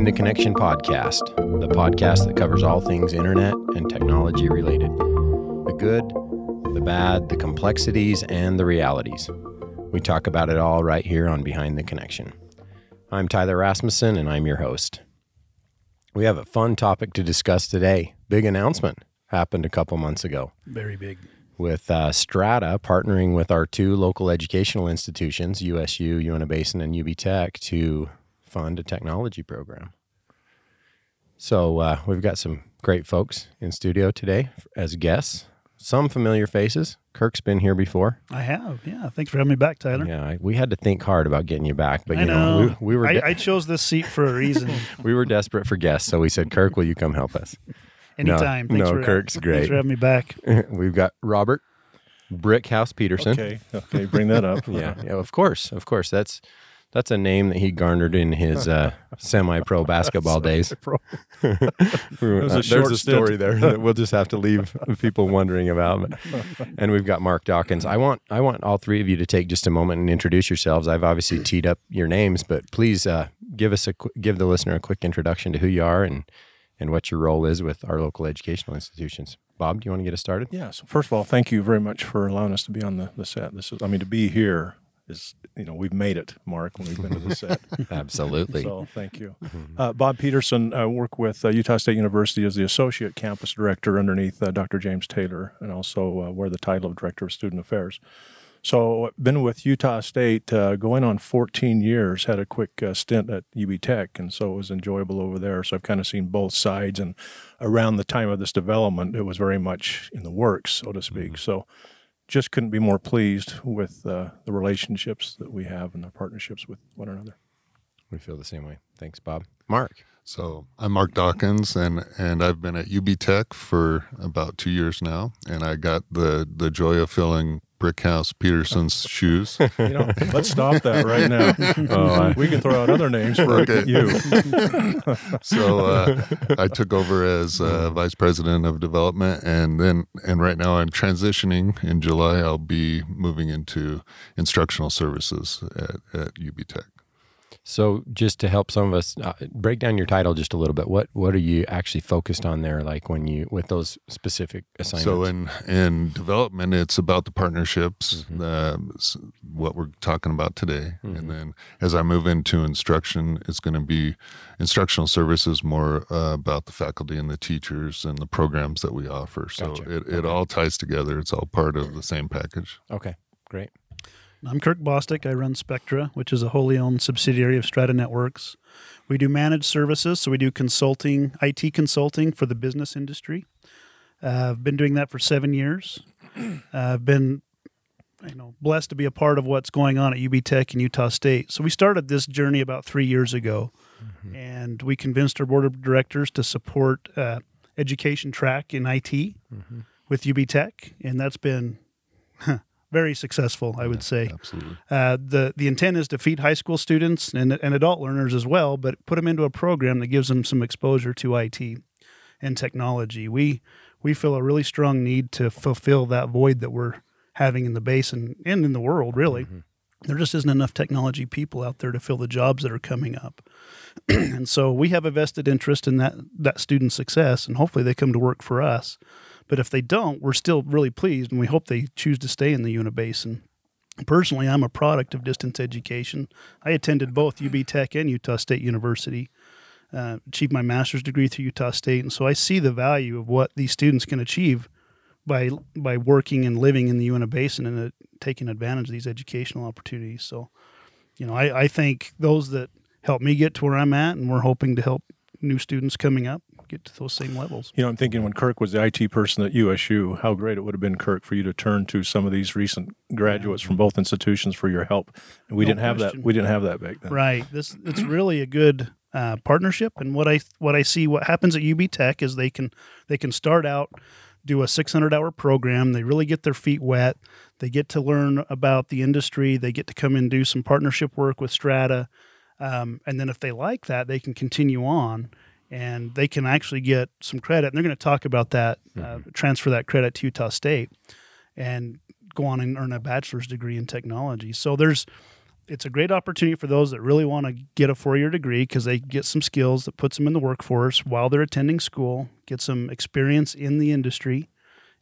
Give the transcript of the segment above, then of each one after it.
Behind the Connection podcast, the podcast that covers all things internet and technology related the good, the bad, the complexities, and the realities. We talk about it all right here on Behind the Connection. I'm Tyler Rasmussen, and I'm your host. We have a fun topic to discuss today. Big announcement happened a couple months ago Very big. with uh, Strata partnering with our two local educational institutions, USU, Uintah Basin, and UB Tech, to fund a technology program. So uh, we've got some great folks in studio today as guests. Some familiar faces. Kirk's been here before. I have. Yeah. Thanks for having me back, Tyler. Yeah, I, we had to think hard about getting you back, but I you know, know. we, we were I, de- I chose this seat for a reason. we were desperate for guests, so we said, "Kirk, will you come help us?" Anytime. no, Thanks for, Kirk's Thanks great. for having me back. We've got Robert Brickhouse Peterson. Okay, okay, bring that up. yeah, yeah, of course, of course. That's that's a name that he garnered in his uh, semi-pro basketball days. Pro. We a uh, short there's a story there that we'll just have to leave people wondering about. And we've got Mark Dockins. I want I want all three of you to take just a moment and introduce yourselves. I've obviously teed up your names, but please uh, give us a give the listener a quick introduction to who you are and and what your role is with our local educational institutions. Bob, do you want to get us started? Yeah. So first of all, thank you very much for allowing us to be on the, the set. This is, I mean, to be here is, you know, we've made it, Mark, when we've been to the set. Absolutely. So thank you. Uh, Bob Peterson, I work with uh, Utah State University as the associate campus director underneath uh, Dr. James Taylor, and also uh, wear the title of director of student affairs. So I've been with Utah State uh, going on 14 years. Had a quick uh, stint at UB Tech, and so it was enjoyable over there. So I've kind of seen both sides. And around the time of this development, it was very much in the works, so to speak. So just couldn't be more pleased with uh, the relationships that we have and the partnerships with one another. We feel the same way. Thanks, Bob. Mark. So I'm Mark Dockins, and and I've been at UB Tech for about two years now, and I got the the joy of filling Brickhouse Peterson's shoes. You know, let's stop that right now. Oh, we can throw out other names for Okay. you. So uh, I took over as uh, vice president of development, and then and right now I'm transitioning. In July, I'll be moving into instructional services at, at UB Tech. So, just to help some of us uh, break down your title just a little bit, what what are you actually focused on there? Like when you with those specific assignments. So in in development, it's about the partnerships, Mhm. uh, what we're talking about today, Mhm. and then as I move into instruction, it's going to be instructional services more uh, about the faculty and the teachers and the programs that we offer. So Gotcha. it, it Okay. all ties together. It's all part of the same package. okay, great. I'm Kirk Bostick. I run Spectra, which is a wholly owned subsidiary of Strata Networks. We do managed services, so we do consulting, IT consulting for the business industry. Uh, I've been doing that for seven years. Uh, I've been, you know, blessed to be a part of what's going on at UB Tech and Utah State. So we started this journey about three years ago, and we convinced our board of directors to support uh, education track in IT Mhm. with UB Tech, and that's been very successful, I would say. Absolutely. Uh, the the intent is to feed high school students and, and adult learners as well, but put them into a program that gives them some exposure to IT and technology. We we feel a really strong need to fulfill that void that we're having in the basin and in the world. Really, there just isn't enough technology people out there to fill the jobs that are coming up, and so we have a vested interest in that that student success, and hopefully they come to work for us. But if they don't, we're still really pleased, and we hope they choose to stay in the Uintah Basin. Personally, I'm a product of distance education. I attended both UB Tech and Utah State University, uh, achieved my master's degree through Utah State, and so I see the value of what these students can achieve by by working and living in the Uintah Basin and uh, taking advantage of these educational opportunities. So, you know, I, I think those that help me get to where I'm at, and we're hoping to help new students coming up get to those same levels. You know, I'm thinking when Kirk was the IT person at USU, how great it would have been, Kirk, for you to turn to some of these recent graduates from both institutions for your help. And we No didn't have that. We didn't have that back then. Right. This it's really a good uh, partnership, and what I what I see what happens at UB Tech is they can they can start out do a 600 hour program. They really get their feet wet. They get to learn about the industry. They get to come and do some partnership work with Strata, um, and then if they like that, they can continue on. And they can actually get some credit. And they're going to talk about that, uh, transfer that credit to Utah State, and go on and earn a bachelor's degree in technology. So there's it's a great opportunity for those that really want to get a four year degree because they get some skills that puts them in the workforce while they're attending school, get some experience in the industry,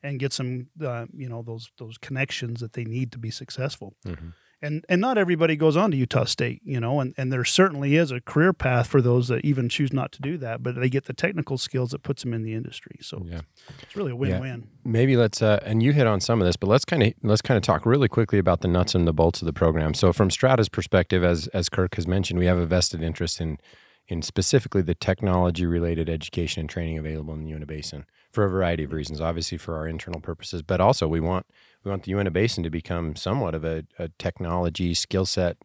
and get some uh, you know those those connections that they need to be successful. Mm-hmm. And and not everybody goes on to Utah State, you know, and, and there certainly is a career path for those that even choose not to do that, but they get the technical skills that puts them in the industry. So Yeah. it's really a win win. maybe let's uh, and you hit on some of this but let's kind of let's kind of talk really quickly about the nuts and the bolts of the program so from strata's perspective as as kirk has mentioned we have a vested interest in in specifically the technology related education and training available in the Uintah Basin for a variety of reasons obviously for our internal purposes but also we want we want the Uintah Basin to become somewhat of a, a technology skill set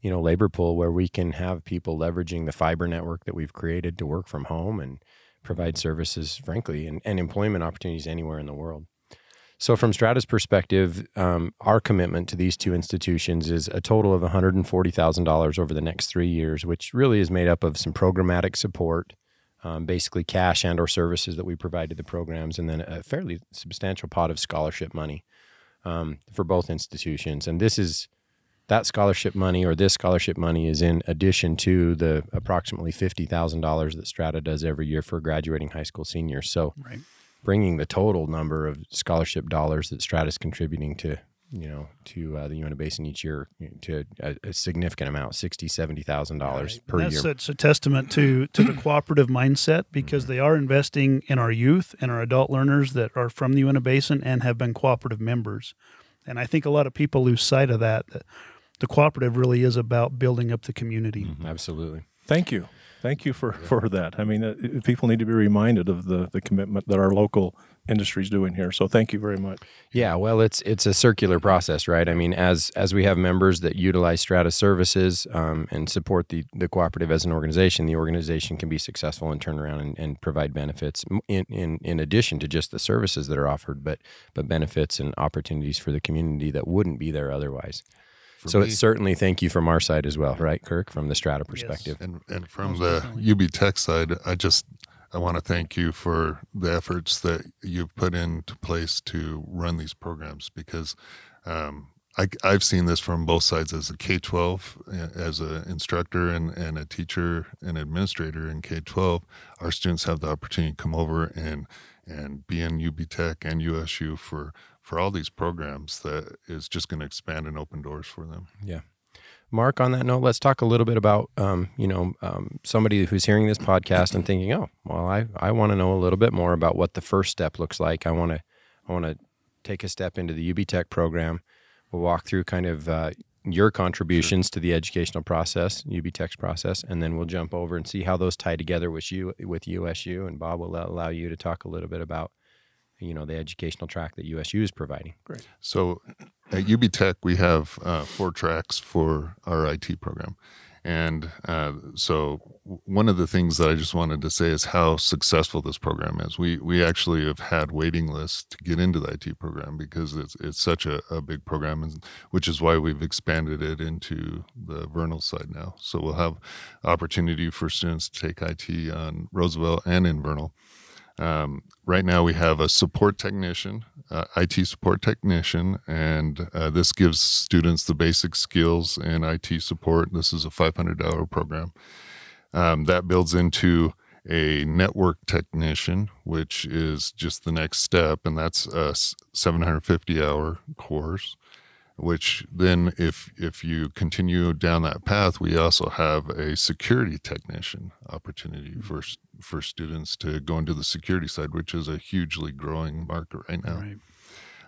you know labor pool where we can have people leveraging the fiber network that we've created to work from home and provide services, frankly, and, and employment opportunities anywhere in the world. So, from Strata's perspective, um, our commitment to these two institutions is a total of $140,000 over the next three years, which really is made up of some programmatic support, um, basically cash and or services that we provide to the programs, and then a fairly substantial pot of scholarship money um, for both institutions. And this is that scholarship money or this scholarship money is in addition to the approximately $50,000 that Strata does every year for graduating high school seniors. So Right. bringing the total number of scholarship dollars that Strata is contributing to, you know, to uh, the Uintah Basin each year to a, a significant amount, sixty, seventy thousand dollars per that's year. That's a testament to to the cooperative mindset because they are investing in our youth and our adult learners that are from the Uintah Basin and have been cooperative members. And I think a lot of people lose sight of that. That the cooperative really is about building up the community. Mhm, Absolutely. Thank you. Thank you for, for that. I mean, uh, people need to be reminded of the, the commitment that our local industry is doing here. So thank you very much. Yeah, well, it's it's a circular process, right? I mean, as as we have members that utilize Strata services um, and support the the cooperative as an organization, the organization can be successful and turn around and, and provide benefits in, in in addition to just the services that are offered, but but benefits and opportunities for the community that wouldn't be there otherwise. For so me- it's certainly thank you from our side as well, right, Kirk, from the Strata perspective. And and from the. UB Tech side, I just I want to thank you for the efforts that you've put into place to run these programs because um, I, I've seen this from both sides as a K twelve, as an instructor and, and a teacher and administrator in K twelve. Our students have the opportunity to come over and and be in UB Tech and USU for for all these programs that is just going to expand and open doors for them. Mark, on that note, let's talk a little bit about, um, you know, um, somebody who's hearing this podcast and thinking, oh, well, I, I want to know a little bit more about what the first step looks like. I want to, I want to take a step into the UB Tech program. We'll walk through kind of uh, your contributions to the educational process, UB process, and then we'll jump over and see how those tie together with you, with USU. And Bob will allow you to talk a little bit about, you know, the educational track that USU is providing. Great. So at UB Tech, we have uh, four tracks for our IT program. And uh, so one of the things that I just wanted to say is how successful this program is. We we actually have had waiting lists to get into the IT program because it's it's such a, a big program, and, which is why we've expanded it into the Vernal side now. So we'll have opportunity for students to take IT on Roosevelt and in Vernal. Um, right now, we have a support technician, uh, IT support technician, and uh, this gives students the basic skills in IT support. This is a $500 program. Um, that builds into a network technician, which is just the next step, and that's a 750 hour course. Which then, if if you continue down that path, we also have a security technician opportunity hmm. for for students to go into the security side, which is a hugely growing market right now. Right.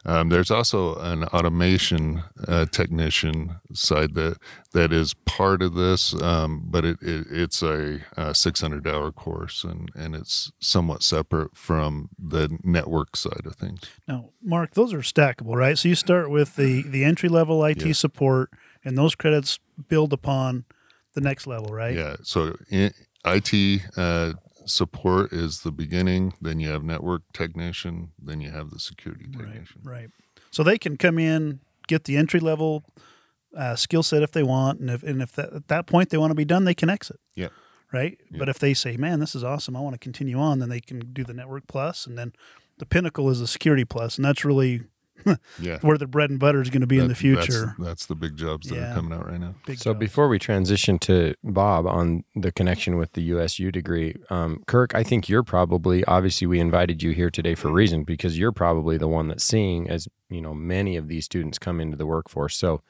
Um, there's also an automation uh, technician side that that is part of this, um, but it, it it's a, uh 600 hour course and and it's somewhat separate from the network side of things. Now, Mark, those are stackable, right? So you start with the the entry level IT Yeah. support, and those credits build upon the next level, right? Yeah. So in, IT uh, support is the beginning. Then you have network technician. Then you have the security Right, technician. right. So they can come in, get the entry level uh, skill set if they want, and if and if that, at that point they want to be done, they can exit. Yeah. Right. Yeah. But if they say, "Man, this is awesome. I want to continue on," then they can do the network plus, and then the pinnacle is the security plus, and that's really Yeah. where the bread and butter is going to be in the future. That's, that's the big jobs that Yeah. are coming out right now. Big So jobs. before we transition to Bob on the connection with the USU degree, um, Kirk, I think you're probably obviously we invited you here today for a reason because you're probably the one that's seeing as you know many of these students come into the workforce. So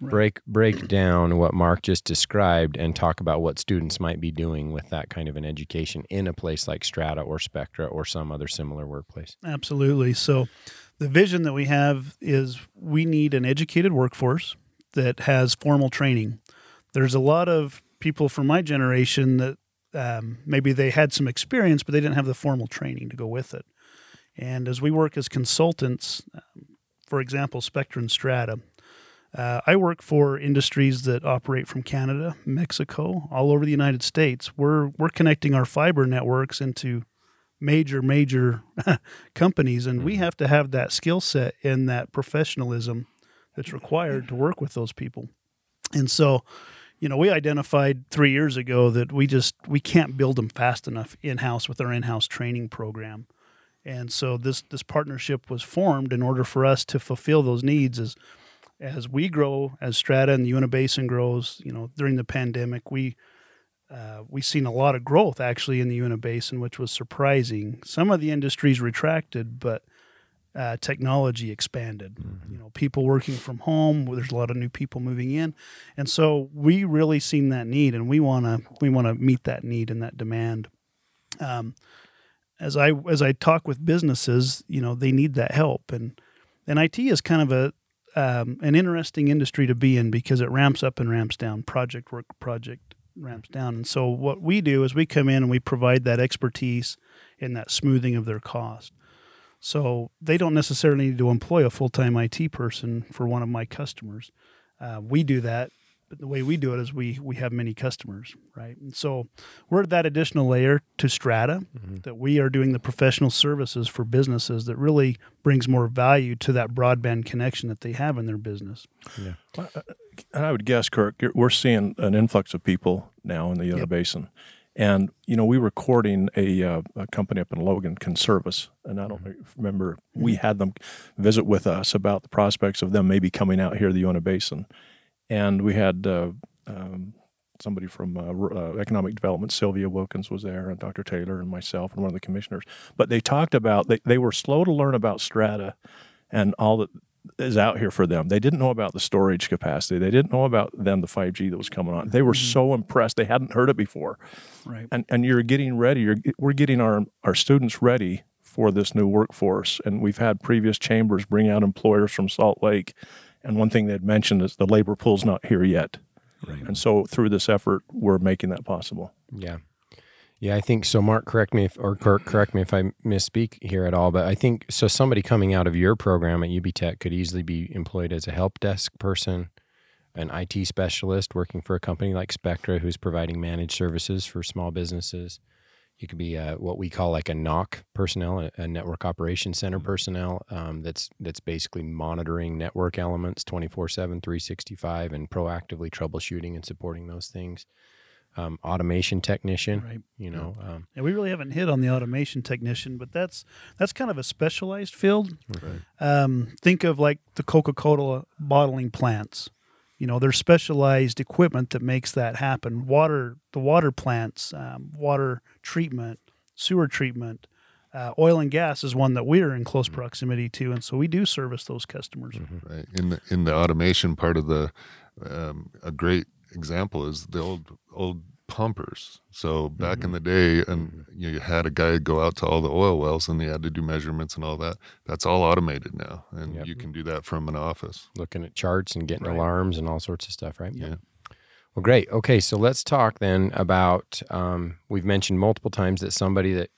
Right. break break down what Mark just described and talk about what students might be doing with that kind of an education in a place like Strata or Spectra or some other similar workplace. Absolutely. So, the vision that we have is we need an educated workforce that has formal training. There's a lot of people from my generation that um, maybe they had some experience, but they didn't have the formal training to go with it. And as we work as consultants, um, for example, Spectra and Strata, uh, I work for industries that operate from Canada, Mexico, all over the United States. We're we're connecting our fiber networks into major major companies, and we mm-hmm. have to have that skill set and that professionalism that's required to work with those people. And so, you know, we identified three years ago that we just we can't build them fast enough in house with our in house training program. And so this this partnership was formed in order for us to fulfill those needs as as we grow, as Strata and the Uintah Basin grows. You know, during the pandemic, we uh, we've seen a lot of growth actually in the Uintah Basin, which was surprising. Some of the industries retracted, but uh, technology expanded. You know, people working from home. There's a lot of new people moving in, and so we really seen that need, and we wanna we wanna meet that need and that demand. Um, as I as I talk with businesses, you know, they need that help, and and IT is kind of a um, an interesting industry to be in because it ramps up and ramps down. Project work, project ramps down, and so what we do is we come in and we provide that expertise in that smoothing of their cost. So they don't necessarily need to employ a full time IT person for one of my customers. Uh, we do that, but the way we do it is we we have many customers, right? And so we're at that additional layer to Strata mm-hmm. that we are doing the professional services for businesses that really brings more value to that broadband connection that they have in their business. Yeah, uh, uh, And I would guess, Kirk, we're seeing an influx of people now in the Uintah Yep. Basin. And, you know, we were courting a, uh, a company up in Logan, Conservice. And I don't mm-hmm. remember, we mm-hmm. had them visit with us about the prospects of them maybe coming out here to the Uintah Basin. And we had uh, um, somebody from uh, uh, Economic Development, Sylvia Wilkins was there, and Dr. Taylor, and myself, and one of the commissioners. But they talked about, they, they were slow to learn about strata and all that is out here for them. They didn't know about the storage capacity. They didn't know about then the 5G that was coming on. They were so impressed. They hadn't heard it before. Right. And and you're getting ready. You're we're getting our our students ready for this new workforce. And we've had previous chambers bring out employers from Salt Lake. And one thing they'd mentioned is the labor pool's not here yet. Right. And so through this effort, we're making that possible. Yeah. Yeah, I think so. Mark, correct me if, or Kirk, correct me if I misspeak here at all, but I think so. Somebody coming out of your program at UB Tech could easily be employed as a help desk person, an IT specialist working for a company like Spectra, who's providing managed services for small businesses. You could be uh, what we call like a NOC personnel, a, a network operations center personnel. Um, that's that's basically monitoring network elements 24 7, 365, and proactively troubleshooting and supporting those things. Um, automation technician, Right. you know, um, And we really haven't hit on the automation technician, but that's that's kind of a specialized field. Um, think of like the Coca-Cola bottling plants. You know, there's specialized equipment that makes that happen. Water, the water plants, um, water treatment, sewer treatment, uh, oil and gas is one that we're in close proximity to, and so we do service those customers. right in the in the automation part of the um, a great example is the old old pumpers so back in the day and you had a guy go out to all the oil wells and they had to do measurements and all that that's all automated now and Yep. you can do that from an office looking at charts and getting Right. alarms and all sorts of stuff, right? Yeah. Well, great. Okay, so let's talk then about. Um, we've mentioned multiple times that somebody that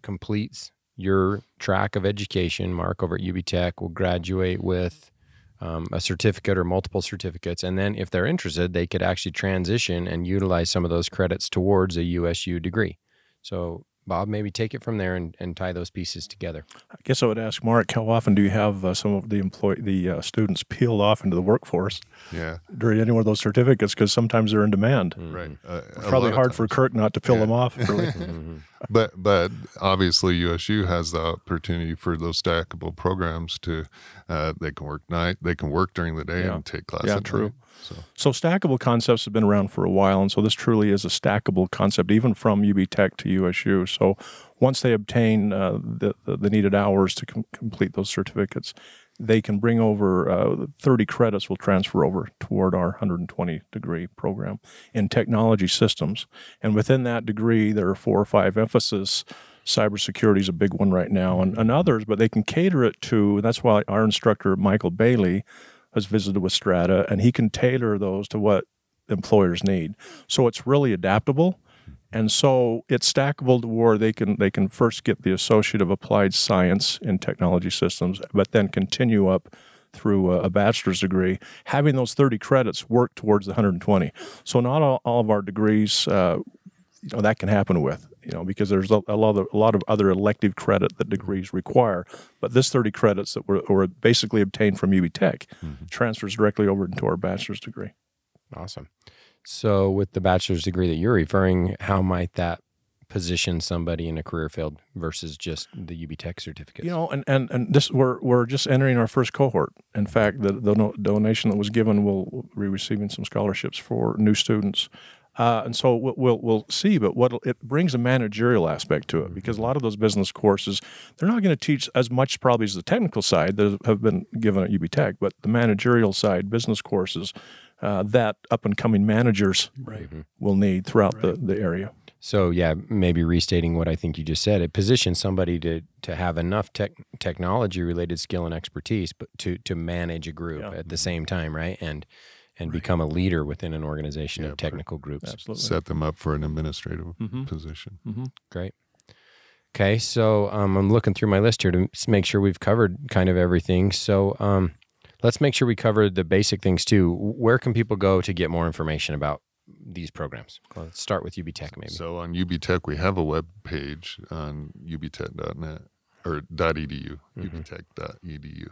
completes your track of education, Mark, over at UB Tech, will graduate with um, a certificate or multiple certificates, and then if they're interested, they could actually transition and utilize some of those credits towards a USU degree. So Bob, maybe take it from there and, and tie those pieces together. I guess I would ask Mark, how often do you have uh, some of the employ the uh, students peeled off into the workforce Yeah, during any one of those certificates? Because sometimes they're in demand. right. Uh, It's probably lot of hard for times. Kirk not to peel Yeah. them off. Really. Mm-hmm. But but obviously USU has the opportunity for those stackable programs to uh, they can work night, they can work during the day Yeah. and take classes. Yeah, true. night. So So stackable concepts have been around for a while, and so this truly is a stackable concept, even from UB Tech to USU. So once they obtain uh, the, the needed hours to com- complete those certificates, they can bring over uh, 30 credits will transfer over toward our 120 degree program in technology systems, and within that degree there are four or five emphasis. Cybersecurity is a big one right now, and, and others, but they can cater it to. That's why our instructor Michael Bailey has visited with Strata, and he can tailor those to what employers need. So it's really adaptable, and so it's stackable to where they can they can first get the Associate of Applied Science in Technology Systems, but then continue up through a, bachelor's degree, having those 30 credits work towards the 120. So not all, all of our degrees, uh, you know, that can happen with, you know, because there's a, a lot of a lot of other elective credit that degrees require. But this 30 credits that were, were basically obtained from UB Tech mm-hmm. transfers directly over into our bachelor's degree. Awesome. So, with the bachelor's degree that you're referring, how might that position somebody in a career field versus just the UB Tech certificate? You know, and, and, and this we're we're just entering our first cohort. In mm-hmm. fact, the, the no- donation that was given will be receiving some scholarships for new students. Uh, and so we'll, we'll we'll see, but what it brings a managerial aspect to it because a lot of those business courses they're not going to teach as much probably as the technical side that have been given at UB Tech, but the managerial side, business courses uh, that up and coming managers will need throughout the, the area. So yeah, maybe restating what I think you just said, it positions somebody to to have enough tech technology related skill and expertise, but to to manage a group Yeah. at the same time, right? And and become a leader within an organization Yeah, of technical groups. Absolutely. set them up for an administrative Mhm. position. Great. Okay, so um, I'm looking through my list here to make sure we've covered kind of everything. So um, let's make sure we cover the basic things too. Where can people go to get more information about these programs? Well, let's start with UB Tech, maybe. So on UB Tech, we have a web page on ubtech.net or dot .edu, ubtech.edu,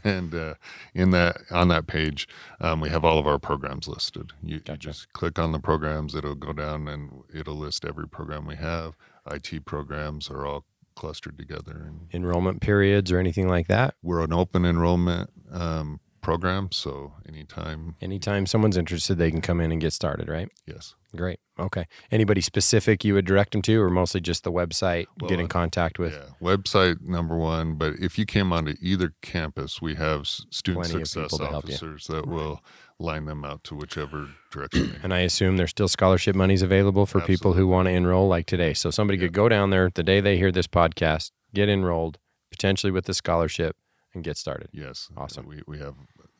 and uh, in that on that page, um, we have all of our programs listed. You, you just click on the programs; it'll go down and it'll list every program we have. IT programs are all clustered together, and Enrollment periods or anything like that? we're an open enrollment um, program. So anytime, Anytime someone's interested, they can come in and get started, right? yes. Great. Okay. Anybody specific you would direct them to, or mostly just the website? Well, get in contact with. Yeah, website number one. But if you came onto either campus, we have student Plenty success people to help you. officers that will line them out to whichever direction. And I assume there's still scholarship monies available for people who want to enroll, like today. So somebody could go down there the day they hear this podcast, get enrolled, potentially with the scholarship, and get started. Yes, Awesome. We we have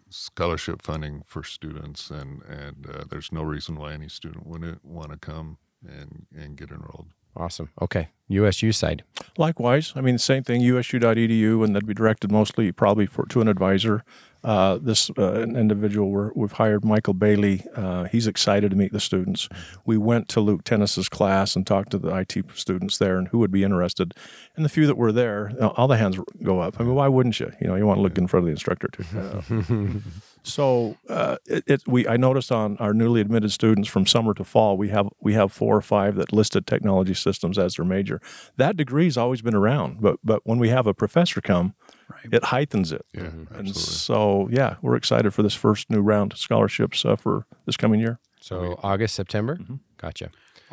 scholarship funding for students, and and uh, there's no reason why any student wouldn't want to come and and get enrolled. Awesome. Okay. USU side. Likewise, I mean, same thing, usu.edu, and that'd be directed mostly probably for to an advisor. Uh, this uh, an individual we're, we've hired, Michael Bailey. Uh, he's excited to meet the students. We went to Luke Tennis's class and talked to the IT students there and who would be interested. And the few that were there, uh, all the hands go up. I mean, why wouldn't you? You know, you want to look in front of the instructor too. So uh, it, it, we I noticed on our newly admitted students from summer to fall, we have we have four or five that listed technology systems as their major. That degree's always been around, but but when we have a professor come, Right. it heightens it. Yeah, And absolutely. so yeah, we're excited for this first new round of scholarships uh, for this coming year. So August, September. Mm-hmm. Gotcha.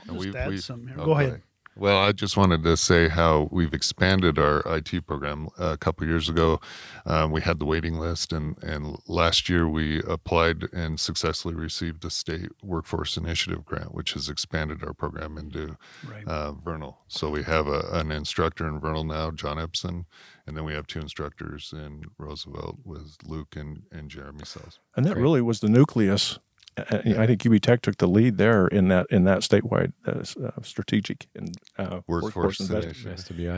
I'll just we- add we- some here. Go ahead. Well, I just wanted to say how we've expanded our IT program. a couple years ago, um, we had the waiting list, and, and last year we applied and successfully received the state workforce initiative grant, which has expanded our program into Right. uh, Vernal. So we have a, an instructor in Vernal now, John Epson, and then we have two instructors in Roosevelt with Luke and, and Jeremy Sells. And that Great. really was the nucleus. Uh, I think UB Tech took the lead there in that in that statewide uh, uh, strategic and uh, Workforce investment.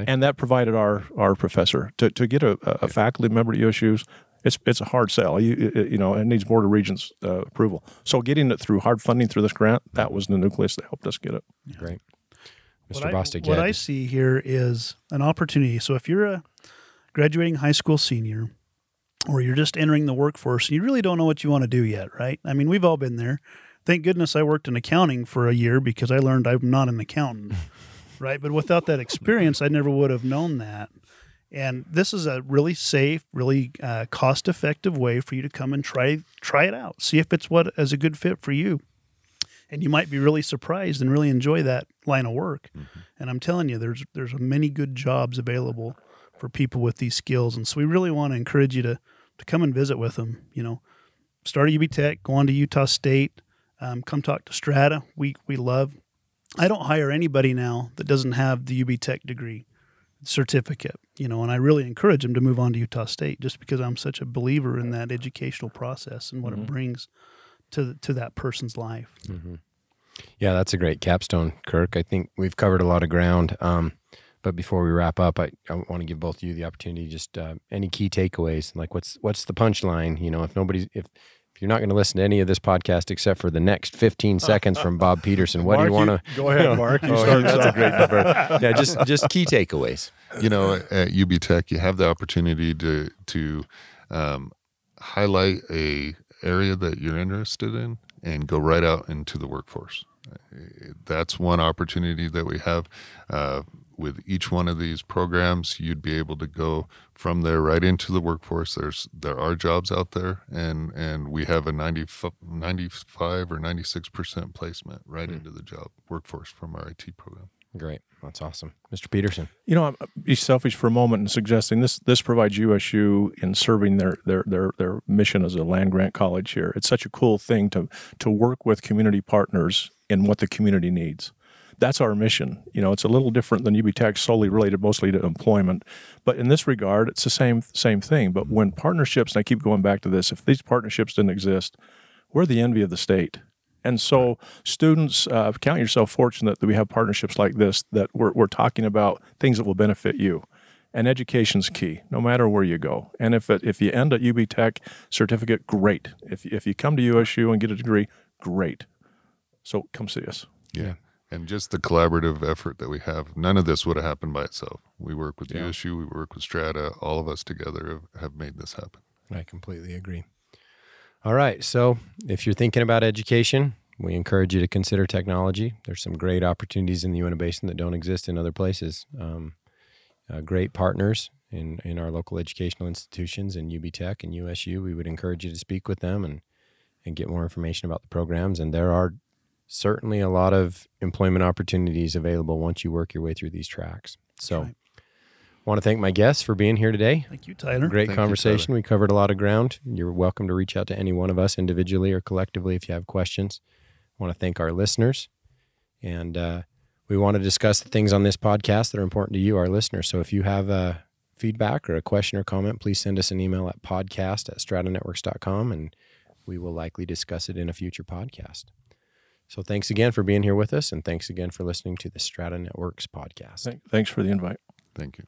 and that provided our our professor to, to get a, a faculty member to USU's. It's it's a hard sell. You you know it needs board of regents uh, approval. So getting it through hard funding through this grant that was the nucleus that helped us get it. Great. Mr. What I, Bostick. what I see here is an opportunity. So if you're a graduating high school senior or you're just entering the workforce and you really don't know what you want to do yet, right? I mean, we've all been there. Thank goodness I worked in accounting for a year because I learned I'm not an accountant, right? But without that experience, I never would have known that. And this is a really safe, really uh, cost-effective way for you to come and try try it out. See if it's what is a good fit for you and you might be really surprised and really enjoy that line of work. And I'm telling you, there's there's many good jobs available for people with these skills, and so we really want to encourage you to to come and visit with them. You know, start at UB Tech, go on to Utah State, um, come talk to Strata. We we love. I don't hire anybody now that doesn't have the UB Tech degree certificate. You know, and I really encourage them to move on to Utah State just because I'm such a believer in that educational process and what it brings to to that person's life. Yeah, that's a great capstone, Kirk. I think we've covered a lot of ground. Um, but before we wrap up, I, I want to give both of you the opportunity. Just uh, any key takeaways, like what's what's the punchline? You know, if nobody's if if you're not going to listen to any of this podcast except for the next 15 seconds from Bob Peterson, what do you want to? Go ahead, Mark. You Oh, start that's a great number. Yeah, just just key takeaways. you know, at UB Tech, you have the opportunity to to um, highlight a area that you're interested in and go right out into the workforce. That's one opportunity that we have. Uh, with each one of these programs, you'd be able to go from there right into the workforce. There's there are jobs out there, and and we have a 90, 95 or ninety six percent placement right hmm. into the job workforce from our IT program. Great, that's awesome, Mr. Peterson. You know, I'm be selfish for a moment in suggesting this. This provides USU in serving their their their their mission as a land grant college here. It's such a cool thing to to work with community partners in what the community needs. That's our mission. You know, it's a little different than UB Tech, solely related mostly to employment, but in this regard, it's the same same thing. But when partnerships, and I keep going back to this, if these partnerships didn't exist, we're the envy of the state. And so, students, uh, count yourself fortunate that we have partnerships like this that we're, we're talking about things that will benefit you. And education's key, no matter where you go. And if it, if you end at UB Tech certificate, great. If if you come to USU and get a degree, great. So come see us. Yeah. And just the collaborative effort that we have, none of this would have happened by itself. We work with USU, we work with Strata, all of us together have, have made this happen. I completely agree. All right. So if you're thinking about education, we encourage you to consider technology. There's some great opportunities in the Uintah Basin that don't exist in other places. Um, uh, great partners in, in our local educational institutions in UB Tech and USU. We would encourage you to speak with them and, and get more information about the programs. And there are certainly a lot of employment opportunities available once you work your way through these tracks. So right. want to thank my guests for being here today. Thank you, Tyler. Great Thank you, conversation. we covered a lot of ground. You're welcome to reach out to any one of us individually or collectively if you have questions. I want to thank our listeners. And uh, we want to discuss the things on this podcast that are important to you, our listeners. So if you have a feedback or a question or comment, please send us an email at podcast at stratanetworks.com and we will likely discuss it in a future podcast. So thanks again for being here with us and thanks again for listening to the Strata Networks podcast. Thanks for the invite. Thank you.